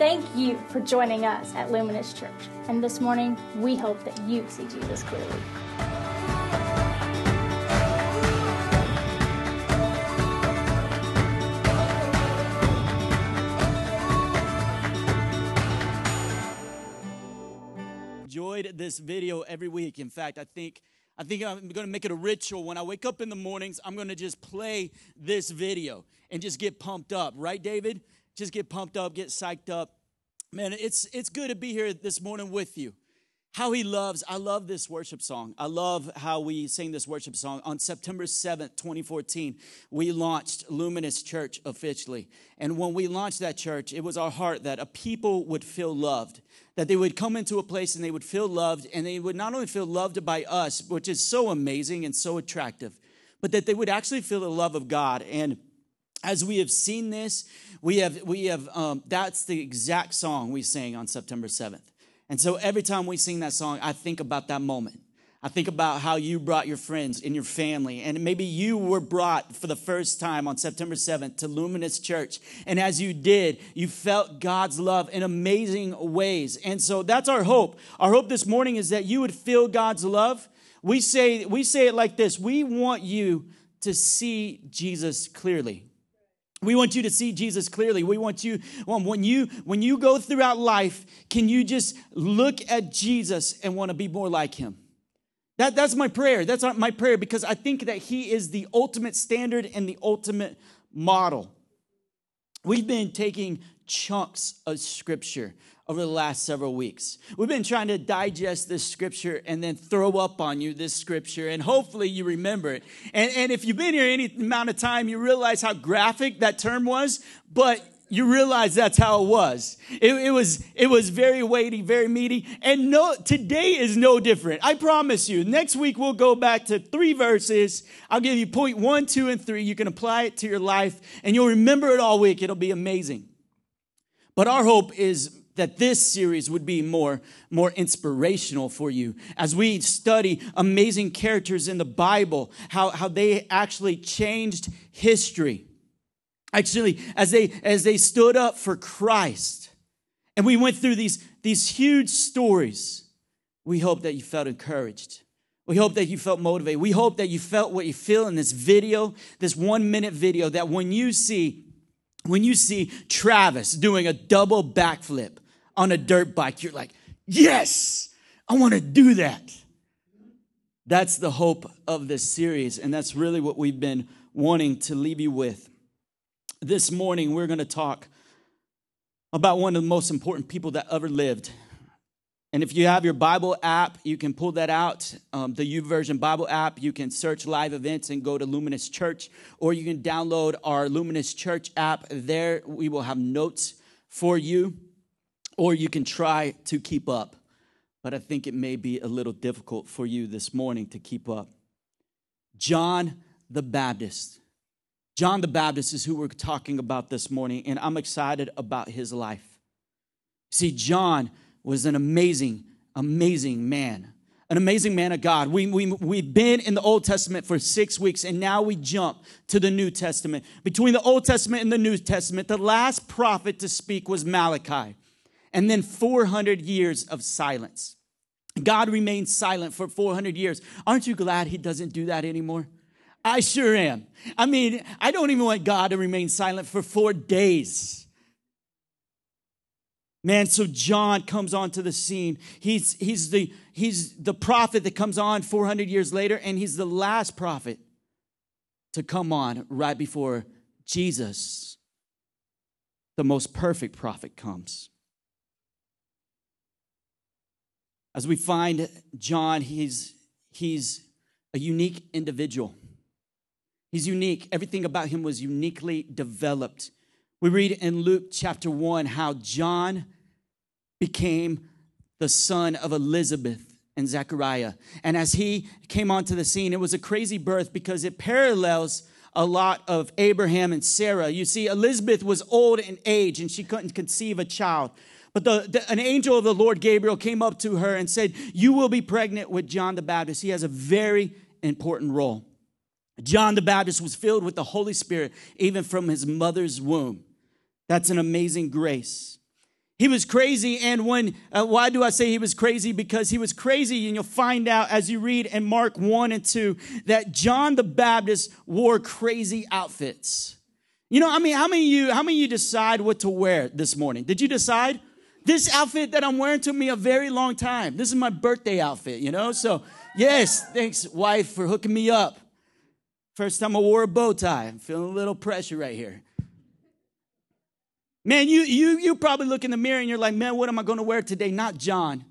Thank you for joining us at Luminous Church. And this morning, we hope that you see Jesus clearly. enjoyed this video every week. In fact, I think I think I'm going to make it a ritual. When I wake up in the mornings, I'm going to just play this video and just get pumped up. Right, David? Just get pumped up, get psyched up. Man, it's it's good to be here this morning with you. How he loves, I love this worship song. I love how we sing this worship song. On September 7th, 2014, we launched Luminous Church officially. And when we launched that church, it was our heart that a people would feel loved that they would come into a place and they would feel loved, and they would not only feel loved by us, which is so amazing and so attractive, but that they would actually feel the love of God. And as we have seen this, we have we have um, that's the exact song we sang on September 7th. And so every time we sing that song, I think about that moment. I think about how you brought your friends and your family, and maybe you were brought for the first time on September 7th to Luminous Church. And as you did, you felt God's love in amazing ways. And so that's our hope. Our hope this morning is that you would feel God's love. We say, we say it like this We want you to see Jesus clearly. We want you to see Jesus clearly. We want you when you when you go throughout life, can you just look at Jesus and want to be more like him? That, that's my prayer. That's my prayer because I think that He is the ultimate standard and the ultimate model. We've been taking chunks of scripture over the last several weeks. We've been trying to digest this scripture and then throw up on you this scripture, and hopefully you remember it. And, and if you've been here any amount of time, you realize how graphic that term was, but you realize that's how it was. It, it, was it was very weighty, very meaty, and no today is no different. I promise you. Next week we'll go back to three verses. I'll give you point one, two, and three. You can apply it to your life, and you'll remember it all week. It'll be amazing. But our hope is that this series would be more more inspirational for you. As we study amazing characters in the Bible, how how they actually changed history. Actually as they as they stood up for christ and we went through these these huge stories we hope that you felt encouraged. We hope that you felt motivated. We hope that you felt what you feel in this video this one minute video that when you see when you see travis doing a double backflip on a dirt bike you're like yes i want to do that that's the hope of this series and that's really what we've been wanting to leave you with this morning, we're going to talk about one of the most important people that ever lived. And if you have your Bible app, you can pull that out, um, the YouVersion Bible app. You can search live events and go to Luminous Church, or you can download our Luminous Church app. There, we will have notes for you, or you can try to keep up. But I think it may be a little difficult for you this morning to keep up. John the Baptist John the Baptist is who we're talking about this morning, and I'm excited about his life. See, John was an amazing, amazing man, an amazing man of God. We, we, we've been in the Old Testament for six weeks, and now we jump to the New Testament. Between the Old Testament and the New Testament, the last prophet to speak was Malachi, and then 400 years of silence. God remained silent for 400 years. Aren't you glad he doesn't do that anymore? I sure am. I mean, I don't even want God to remain silent for four days. Man, so John comes onto the scene. He's, he's, the, he's the prophet that comes on 400 years later, and he's the last prophet to come on right before Jesus, the most perfect prophet, comes. As we find John, he's, he's a unique individual. He's unique. Everything about him was uniquely developed. We read in Luke chapter 1 how John became the son of Elizabeth and Zechariah. And as he came onto the scene, it was a crazy birth because it parallels a lot of Abraham and Sarah. You see, Elizabeth was old in age and she couldn't conceive a child. But the, the, an angel of the Lord Gabriel came up to her and said, You will be pregnant with John the Baptist. He has a very important role. John the Baptist was filled with the Holy Spirit even from his mother's womb. That's an amazing grace. He was crazy, and when, uh, why do I say he was crazy? Because he was crazy, and you'll find out as you read in Mark 1 and 2 that John the Baptist wore crazy outfits. You know, I mean, how many you, how many you decide what to wear this morning? Did you decide? This outfit that I'm wearing took me a very long time. This is my birthday outfit, you know? So, yes, thanks, wife, for hooking me up. First time I wore a bow tie. I'm feeling a little pressure right here. Man, you, you, you probably look in the mirror and you're like, man, what am I going to wear today? Not John.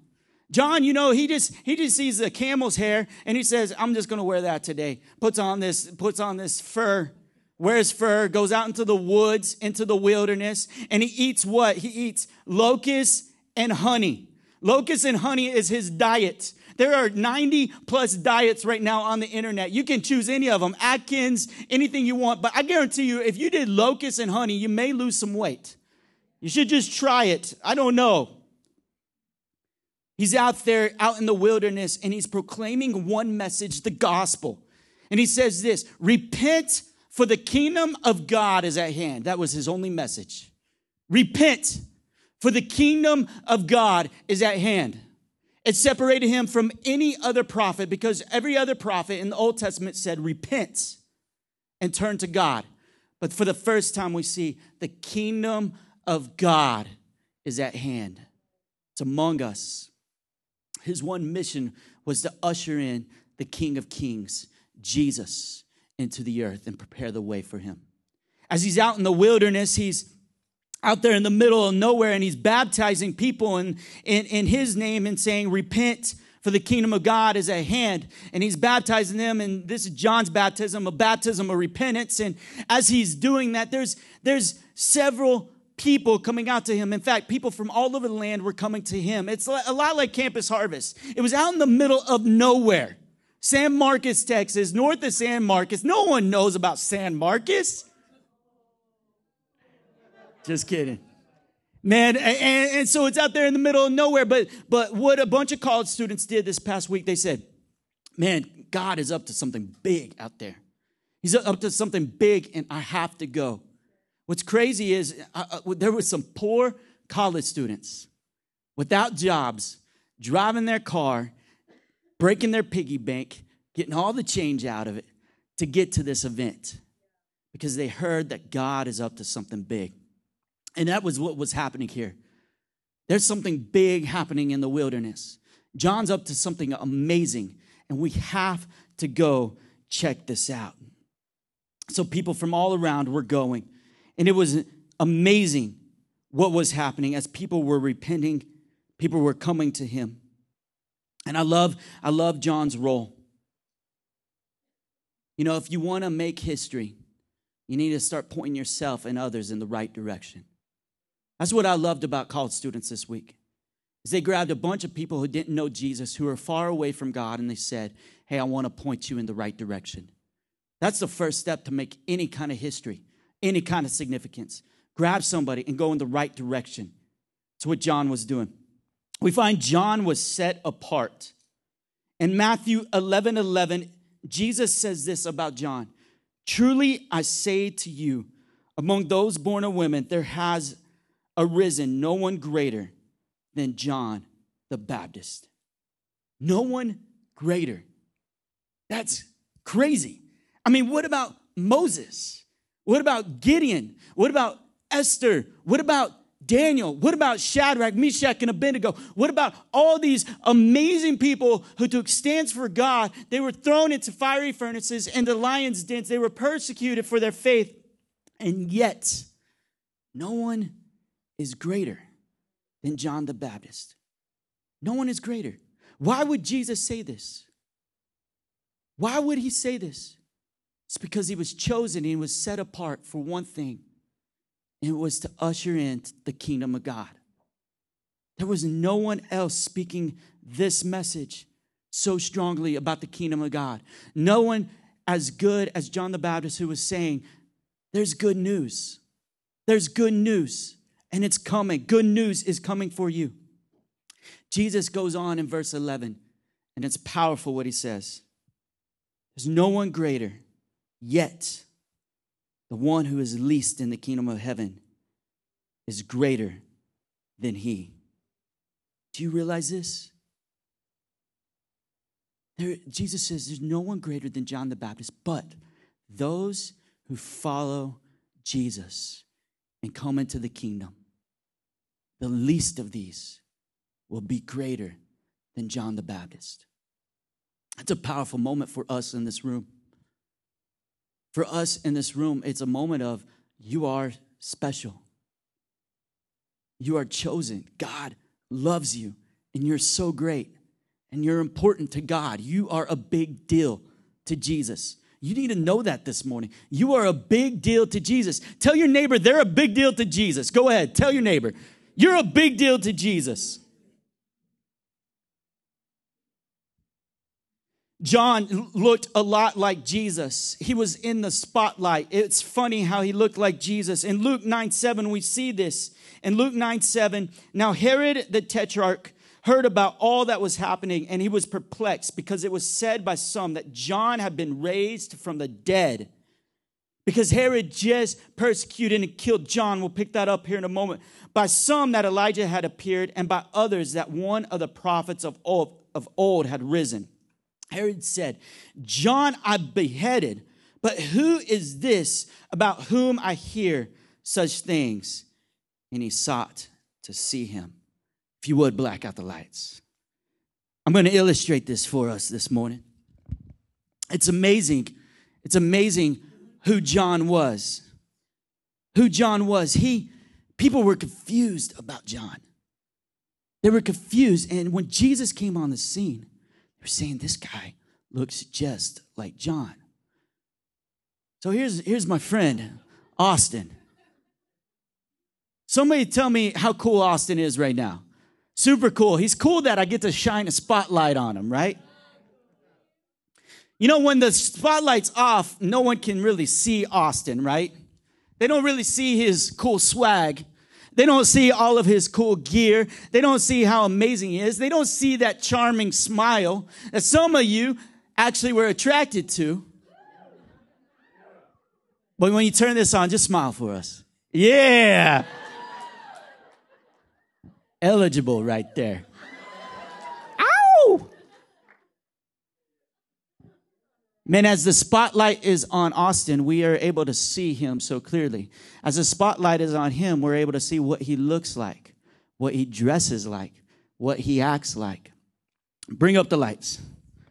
John, you know, he just he just sees the camel's hair and he says, I'm just gonna wear that today. Puts on this, puts on this fur, wears fur, goes out into the woods, into the wilderness, and he eats what? He eats locusts and honey. Locusts and honey is his diet. There are 90 plus diets right now on the internet. You can choose any of them, Atkins, anything you want. But I guarantee you, if you did locusts and honey, you may lose some weight. You should just try it. I don't know. He's out there, out in the wilderness, and he's proclaiming one message the gospel. And he says this Repent, for the kingdom of God is at hand. That was his only message. Repent, for the kingdom of God is at hand. It separated him from any other prophet because every other prophet in the Old Testament said, Repent and turn to God. But for the first time, we see the kingdom of God is at hand. It's among us. His one mission was to usher in the King of Kings, Jesus, into the earth and prepare the way for him. As he's out in the wilderness, he's out there in the middle of nowhere and he's baptizing people in, in, in his name and saying, Repent, for the kingdom of God is at hand. And he's baptizing them, and this is John's baptism, a baptism of repentance. And as he's doing that, there's, there's several people coming out to him. In fact, people from all over the land were coming to him. It's a lot like Campus Harvest. It was out in the middle of nowhere. San Marcos, Texas, north of San Marcos. No one knows about San Marcos. Just kidding. Man, and, and, so it's out there in the middle of nowhere. But but what a bunch of college students did this past week, they said, Man, God is up to something big out there. He's up to something big, and I have to go. What's crazy is uh, uh, there were some poor college students without jobs driving their car, breaking their piggy bank, getting all the change out of it to get to this event because they heard that God is up to something big. And that was what was happening here. There's something big happening in the wilderness. John's up to something amazing, and we have to go check this out. So, people from all around were going. And it was amazing what was happening as people were repenting, people were coming to him. And I love, I love John's role. You know, if you want to make history, you need to start pointing yourself and others in the right direction. That's what I loved about college students this week. Is they grabbed a bunch of people who didn't know Jesus, who were far away from God, and they said, Hey, I want to point you in the right direction. That's the first step to make any kind of history any kind of significance. Grab somebody and go in the right direction. That's what John was doing. We find John was set apart. In Matthew 11 11, Jesus says this about John Truly I say to you, among those born of women, there has arisen no one greater than John the Baptist. No one greater. That's crazy. I mean, what about Moses? What about Gideon? What about Esther? What about Daniel? What about Shadrach, Meshach, and Abednego? What about all these amazing people who took stands for God? They were thrown into fiery furnaces and the lion's dens. They were persecuted for their faith. And yet, no one is greater than John the Baptist. No one is greater. Why would Jesus say this? Why would he say this? It's because he was chosen and he was set apart for one thing, and it was to usher in the kingdom of God. There was no one else speaking this message so strongly about the kingdom of God. No one as good as John the Baptist who was saying, There's good news. There's good news, and it's coming. Good news is coming for you. Jesus goes on in verse 11, and it's powerful what he says. There's no one greater Yet, the one who is least in the kingdom of heaven is greater than he. Do you realize this? There, Jesus says there's no one greater than John the Baptist, but those who follow Jesus and come into the kingdom, the least of these will be greater than John the Baptist. It's a powerful moment for us in this room. For us in this room, it's a moment of you are special. You are chosen. God loves you, and you're so great, and you're important to God. You are a big deal to Jesus. You need to know that this morning. You are a big deal to Jesus. Tell your neighbor they're a big deal to Jesus. Go ahead, tell your neighbor you're a big deal to Jesus. John looked a lot like Jesus. He was in the spotlight. It's funny how he looked like Jesus. In Luke 9 7, we see this. In Luke 9 7, now Herod the Tetrarch heard about all that was happening and he was perplexed because it was said by some that John had been raised from the dead. Because Herod just persecuted and killed John. We'll pick that up here in a moment. By some that Elijah had appeared, and by others that one of the prophets of old, of old had risen. Herod said, John I beheaded, but who is this about whom I hear such things? And he sought to see him. If you would, black out the lights. I'm going to illustrate this for us this morning. It's amazing. It's amazing who John was. Who John was. He people were confused about John. They were confused and when Jesus came on the scene, they're saying this guy looks just like John. So here's, here's my friend, Austin. Somebody tell me how cool Austin is right now. Super cool. He's cool that I get to shine a spotlight on him, right? You know, when the spotlight's off, no one can really see Austin, right? They don't really see his cool swag. They don't see all of his cool gear. They don't see how amazing he is. They don't see that charming smile that some of you actually were attracted to. But when you turn this on, just smile for us. Yeah. Eligible right there. Man, as the spotlight is on Austin, we are able to see him so clearly. As the spotlight is on him, we're able to see what he looks like, what he dresses like, what he acts like. Bring up the lights.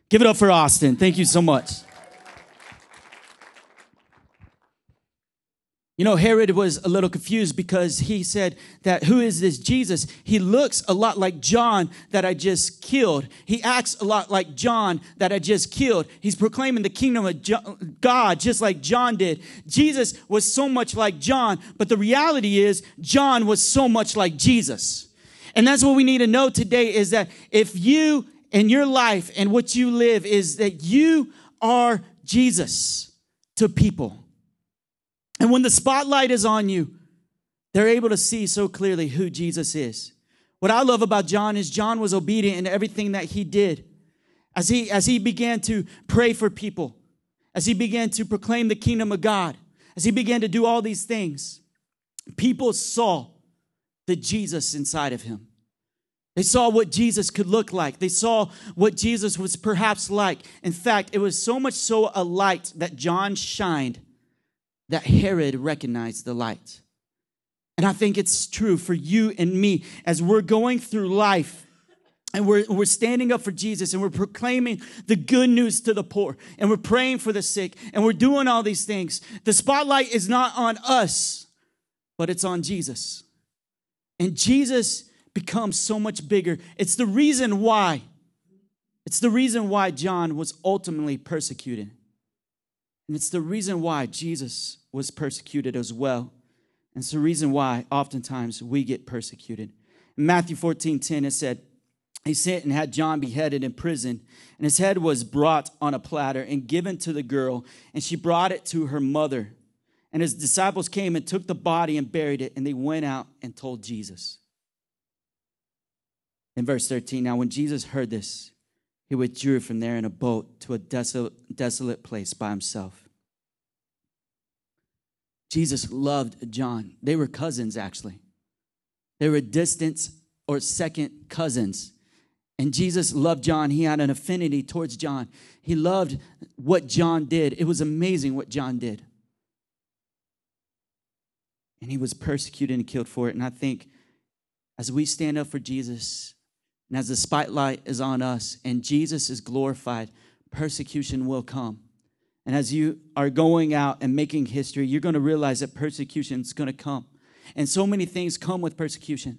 Give it up for Austin. Thank you so much. You know, Herod was a little confused because he said that who is this Jesus? He looks a lot like John that I just killed. He acts a lot like John that I just killed. He's proclaiming the kingdom of God just like John did. Jesus was so much like John, but the reality is John was so much like Jesus. And that's what we need to know today is that if you and your life and what you live is that you are Jesus to people. And when the spotlight is on you, they're able to see so clearly who Jesus is. What I love about John is John was obedient in everything that he did. As he, as he began to pray for people, as he began to proclaim the kingdom of God, as he began to do all these things, people saw the Jesus inside of him. They saw what Jesus could look like. They saw what Jesus was perhaps like. In fact, it was so much so a light that John shined that Herod recognized the light. And I think it's true for you and me as we're going through life and we're, we're standing up for Jesus and we're proclaiming the good news to the poor and we're praying for the sick and we're doing all these things. The spotlight is not on us, but it's on Jesus. And Jesus becomes so much bigger. It's the reason why. It's the reason why John was ultimately persecuted. And it's the reason why Jesus was persecuted as well. And it's the reason why oftentimes we get persecuted. In Matthew 14 10, it said, He sent and had John beheaded in prison, and his head was brought on a platter and given to the girl, and she brought it to her mother. And his disciples came and took the body and buried it, and they went out and told Jesus. In verse 13, now when Jesus heard this, he withdrew from there in a boat to a desolate, desolate place by himself. Jesus loved John. They were cousins, actually. They were distant or second cousins. And Jesus loved John. He had an affinity towards John. He loved what John did. It was amazing what John did. And he was persecuted and killed for it. And I think as we stand up for Jesus, and as the spotlight is on us and Jesus is glorified, persecution will come. And as you are going out and making history, you're going to realize that persecution is going to come. And so many things come with persecution.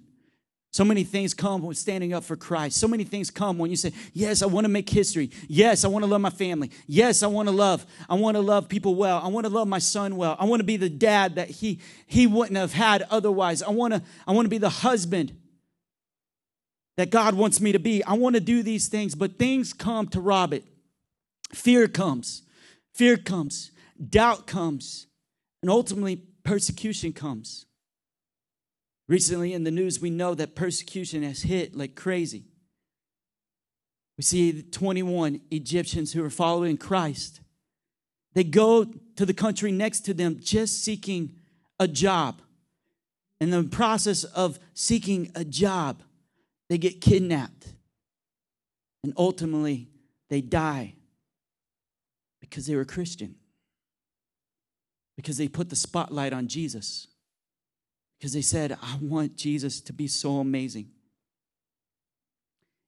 So many things come with standing up for Christ. So many things come when you say, Yes, I want to make history. Yes, I want to love my family. Yes, I want to love. I want to love people well. I want to love my son well. I want to be the dad that he he wouldn't have had otherwise. I want to I want to be the husband that God wants me to be. I want to do these things, but things come to rob it. Fear comes. Fear comes. Doubt comes. And ultimately persecution comes. Recently in the news, we know that persecution has hit like crazy. We see 21 Egyptians who are following Christ. They go to the country next to them just seeking a job. In the process of seeking a job, they get kidnapped. And ultimately, they die because they were Christian, because they put the spotlight on Jesus because they said, I want Jesus to be so amazing.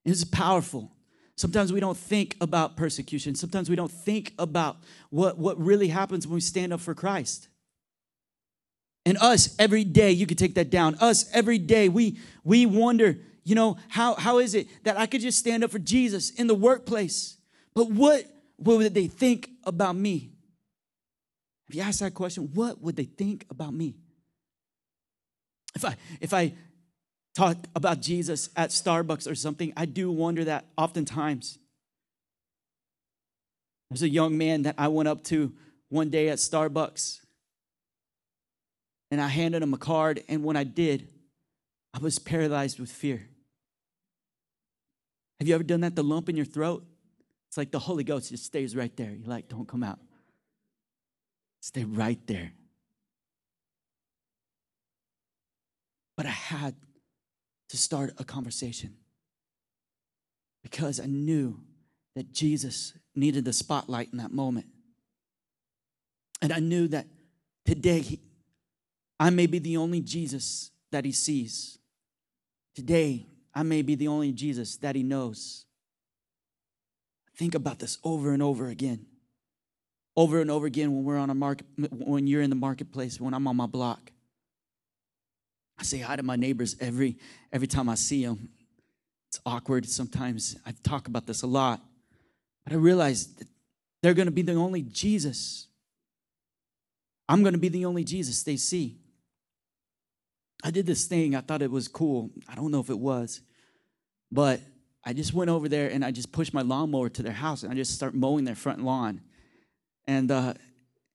This is powerful. Sometimes we don't think about persecution. Sometimes we don't think about what, what really happens when we stand up for Christ. And us, every day, you could take that down. Us, every day, we, we wonder, you know, how, how is it that I could just stand up for Jesus in the workplace? But what, would they think about me? If you ask that question, what would they think about me? If I if I talk about Jesus at Starbucks or something, I do wonder that oftentimes. There's a young man that I went up to one day at Starbucks. And I handed him a card, and when I did, I was paralyzed with fear. Have you ever done that? The lump in your throat? It's like the Holy Ghost just stays right there. You're like, don't come out. Stay right there. But I had to start a conversation because I knew that Jesus needed the spotlight in that moment. And I knew that today he, I may be the only Jesus that he sees. Today, I may be the only Jesus that he knows. Think about this over and over again. Over and over again when we're on a market when you're in the marketplace, when I'm on my block. I say hi to my neighbors every every time I see them. It's awkward sometimes. I talk about this a lot. But I realize that they're going to be the only Jesus. I'm going to be the only Jesus they see. I did this thing. I thought it was cool. I don't know if it was. But I just went over there and I just pushed my lawnmower to their house and I just start mowing their front lawn. And uh,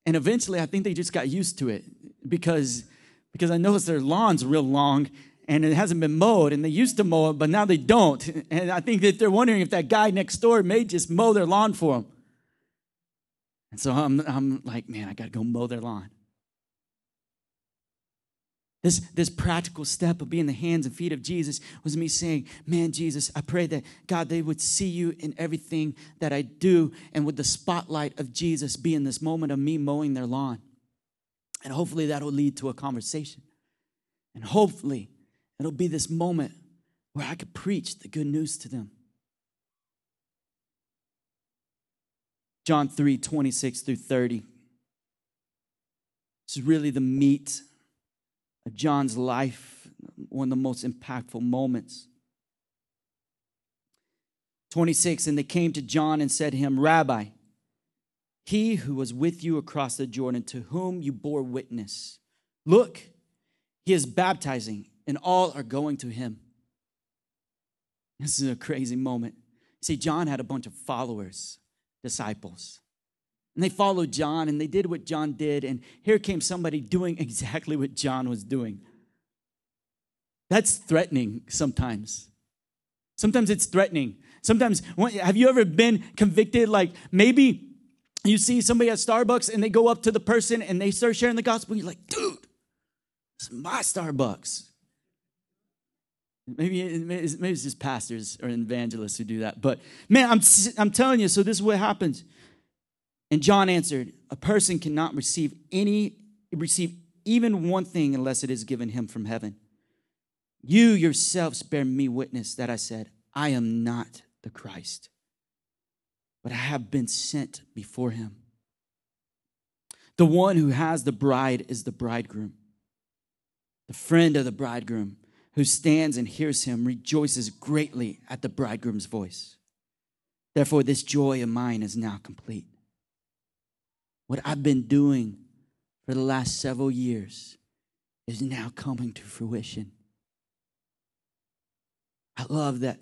and eventually I think they just got used to it because because I noticed their lawn's real long and it hasn't been mowed and they used to mow it but now they don't and i think that they're wondering if that guy next door may just mow their lawn for them and so i'm, I'm like man i gotta go mow their lawn this, this practical step of being the hands and feet of Jesus was me saying, Man, Jesus, I pray that God, they would see you in everything that I do, and would the spotlight of Jesus be in this moment of me mowing their lawn. And hopefully that'll lead to a conversation. And hopefully it'll be this moment where I could preach the good news to them. John 3 26 through 30. This is really the meat John's life, one of the most impactful moments. 26 And they came to John and said to him, Rabbi, he who was with you across the Jordan, to whom you bore witness. Look, he is baptizing, and all are going to him. This is a crazy moment. See, John had a bunch of followers, disciples. And they followed John and they did what John did. And here came somebody doing exactly what John was doing. That's threatening sometimes. Sometimes it's threatening. Sometimes, have you ever been convicted? Like maybe you see somebody at Starbucks and they go up to the person and they start sharing the gospel. You're like, dude, is my Starbucks. Maybe, maybe it's just pastors or evangelists who do that. But man, I'm, I'm telling you, so this is what happens. And John answered, A person cannot receive any, receive even one thing unless it is given him from heaven. You yourselves bear me witness that I said, I am not the Christ, but I have been sent before him. The one who has the bride is the bridegroom. The friend of the bridegroom who stands and hears him rejoices greatly at the bridegroom's voice. Therefore, this joy of mine is now complete. What I've been doing for the last several years is now coming to fruition. I love that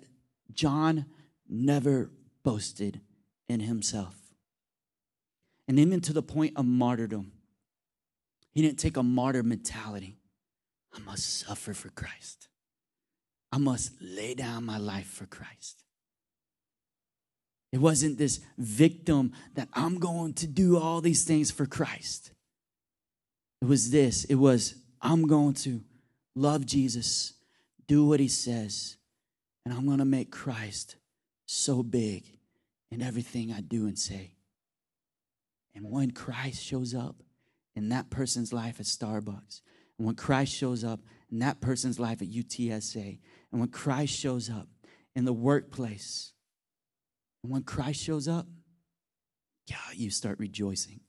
John never boasted in himself. And even to the point of martyrdom, he didn't take a martyr mentality. I must suffer for Christ. I must lay down my life for Christ. It wasn't this victim that I'm going to do all these things for Christ. It was this it was, I'm going to love Jesus, do what he says, and I'm going to make Christ so big in everything I do and say. And when Christ shows up in that person's life at Starbucks, and when Christ shows up in that person's life at UTSA, and when Christ shows up in the workplace, and when Christ shows up, yeah, you start rejoicing.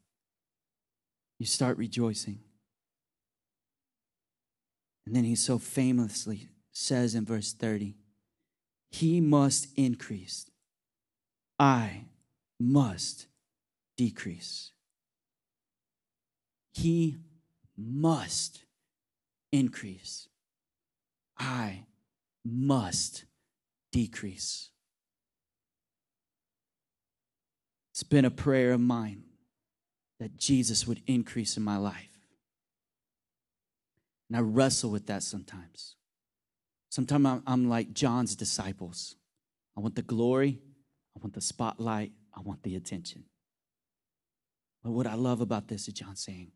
You start rejoicing. And then he so famously says in verse 30 He must increase, I must decrease. He must increase. I must decrease. It's been a prayer of mine that Jesus would increase in my life. And I wrestle with that sometimes. Sometimes I'm, I'm like John's disciples. I want the glory, I want the spotlight, I want the attention. But what I love about this is John saying,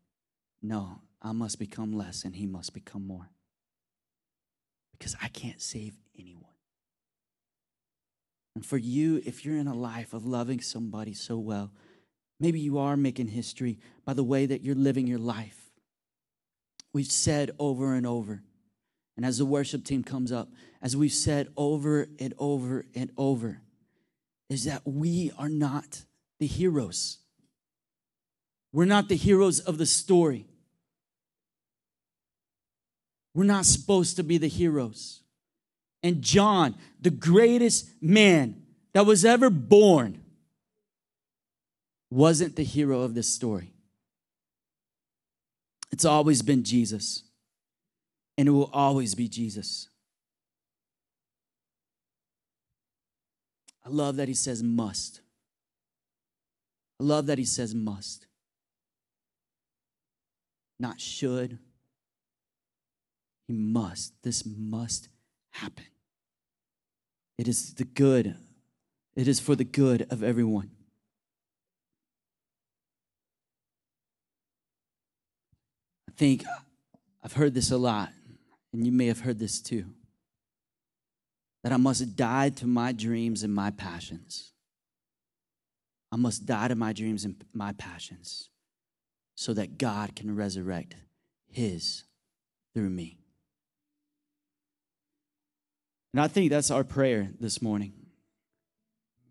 No, I must become less and he must become more. Because I can't save anyone. And for you, if you're in a life of loving somebody so well, maybe you are making history by the way that you're living your life. We've said over and over, and as the worship team comes up, as we've said over and over and over, is that we are not the heroes. We're not the heroes of the story. We're not supposed to be the heroes. And John, the greatest man that was ever born, wasn't the hero of this story. It's always been Jesus, and it will always be Jesus. I love that he says must. I love that he says must, not should. He must. This must happen. It is the good, it is for the good of everyone. I think I've heard this a lot, and you may have heard this too that I must die to my dreams and my passions. I must die to my dreams and my passions so that God can resurrect His through me. And I think that's our prayer this morning.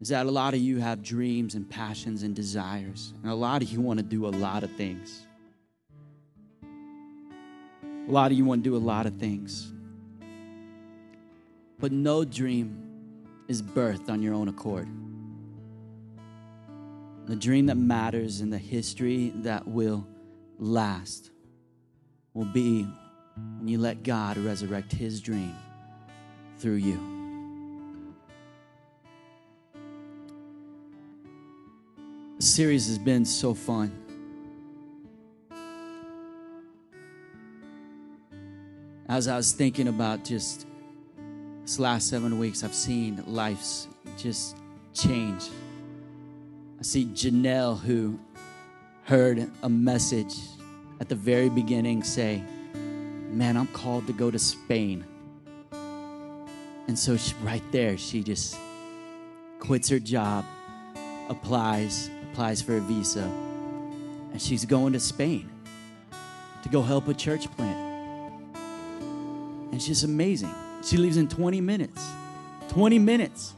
Is that a lot of you have dreams and passions and desires, and a lot of you want to do a lot of things. A lot of you want to do a lot of things. But no dream is birthed on your own accord. The dream that matters and the history that will last will be when you let God resurrect His dream through you. The series has been so fun. As I was thinking about just this last seven weeks, I've seen lives just change. I see Janelle, who heard a message at the very beginning say, Man, I'm called to go to Spain. And so, she, right there, she just quits her job, applies, applies for a visa, and she's going to Spain to go help a church plant. And just amazing. She leaves in 20 minutes. 20 minutes.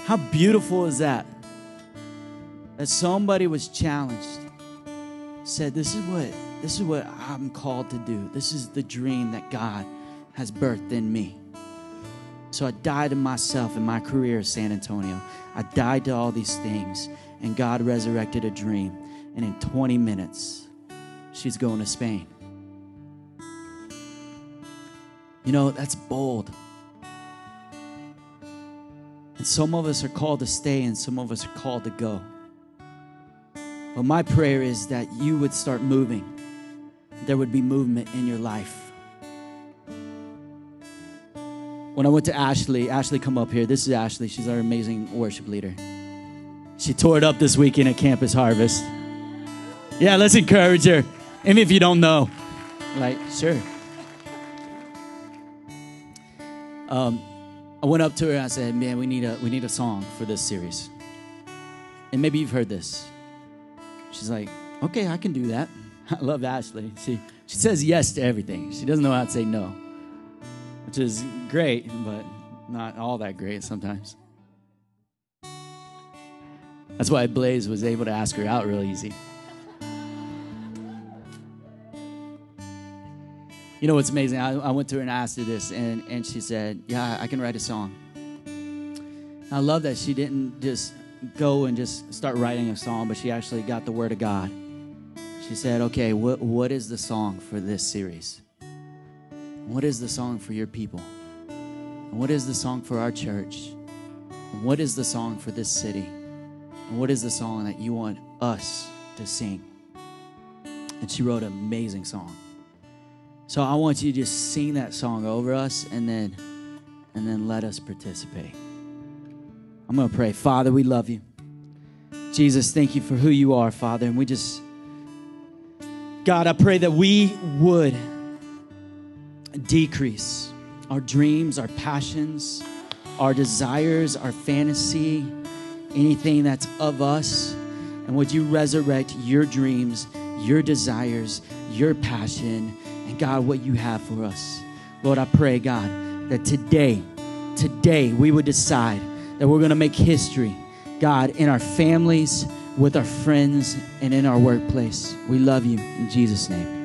How beautiful is that? That somebody was challenged, said, This is what this is what I'm called to do. This is the dream that God has birthed in me. So I died to myself and my career at San Antonio. I died to all these things, and God resurrected a dream. And in 20 minutes, she's going to Spain. You know, that's bold. And some of us are called to stay, and some of us are called to go. But my prayer is that you would start moving, there would be movement in your life when I went to Ashley, Ashley, come up here. This is Ashley. She's our amazing worship leader. She tore it up this weekend at Campus Harvest. Yeah, let's encourage her. Even if you don't know, like, sure. Um, I went up to her and I said, "Man, we need a we need a song for this series." And maybe you've heard this. She's like, "Okay, I can do that." I love Ashley. She she says yes to everything. She doesn't know how to say no which is great, but not all that great sometimes. That's why Blaze was able to ask her out real easy. You know what's amazing? I, I went to her and asked her this, and, and she said, Yeah, I can write a song. I love that she didn't just go and just start writing a song, but she actually got the Word of God. She said, Okay, what, what is the song for this series? What is the song for your people? What is the song for our church? What is the song for this city? And what is the song that you want us to sing? And she wrote an amazing song. So I want you to just sing that song over us and then and then let us participate. I'm going to pray. Father, we love you. Jesus, thank you for who you are, Father. And we just God, I pray that we would decrease our dreams, our passions, our desires, our fantasy, anything that's of us. And would you resurrect your dreams, your desires, your passion, and God, what you have for us? Lord, I pray, God, that today, today we would decide that we're going to make history, God, in our families, with our friends, and in our workplace. We love you in Jesus' name.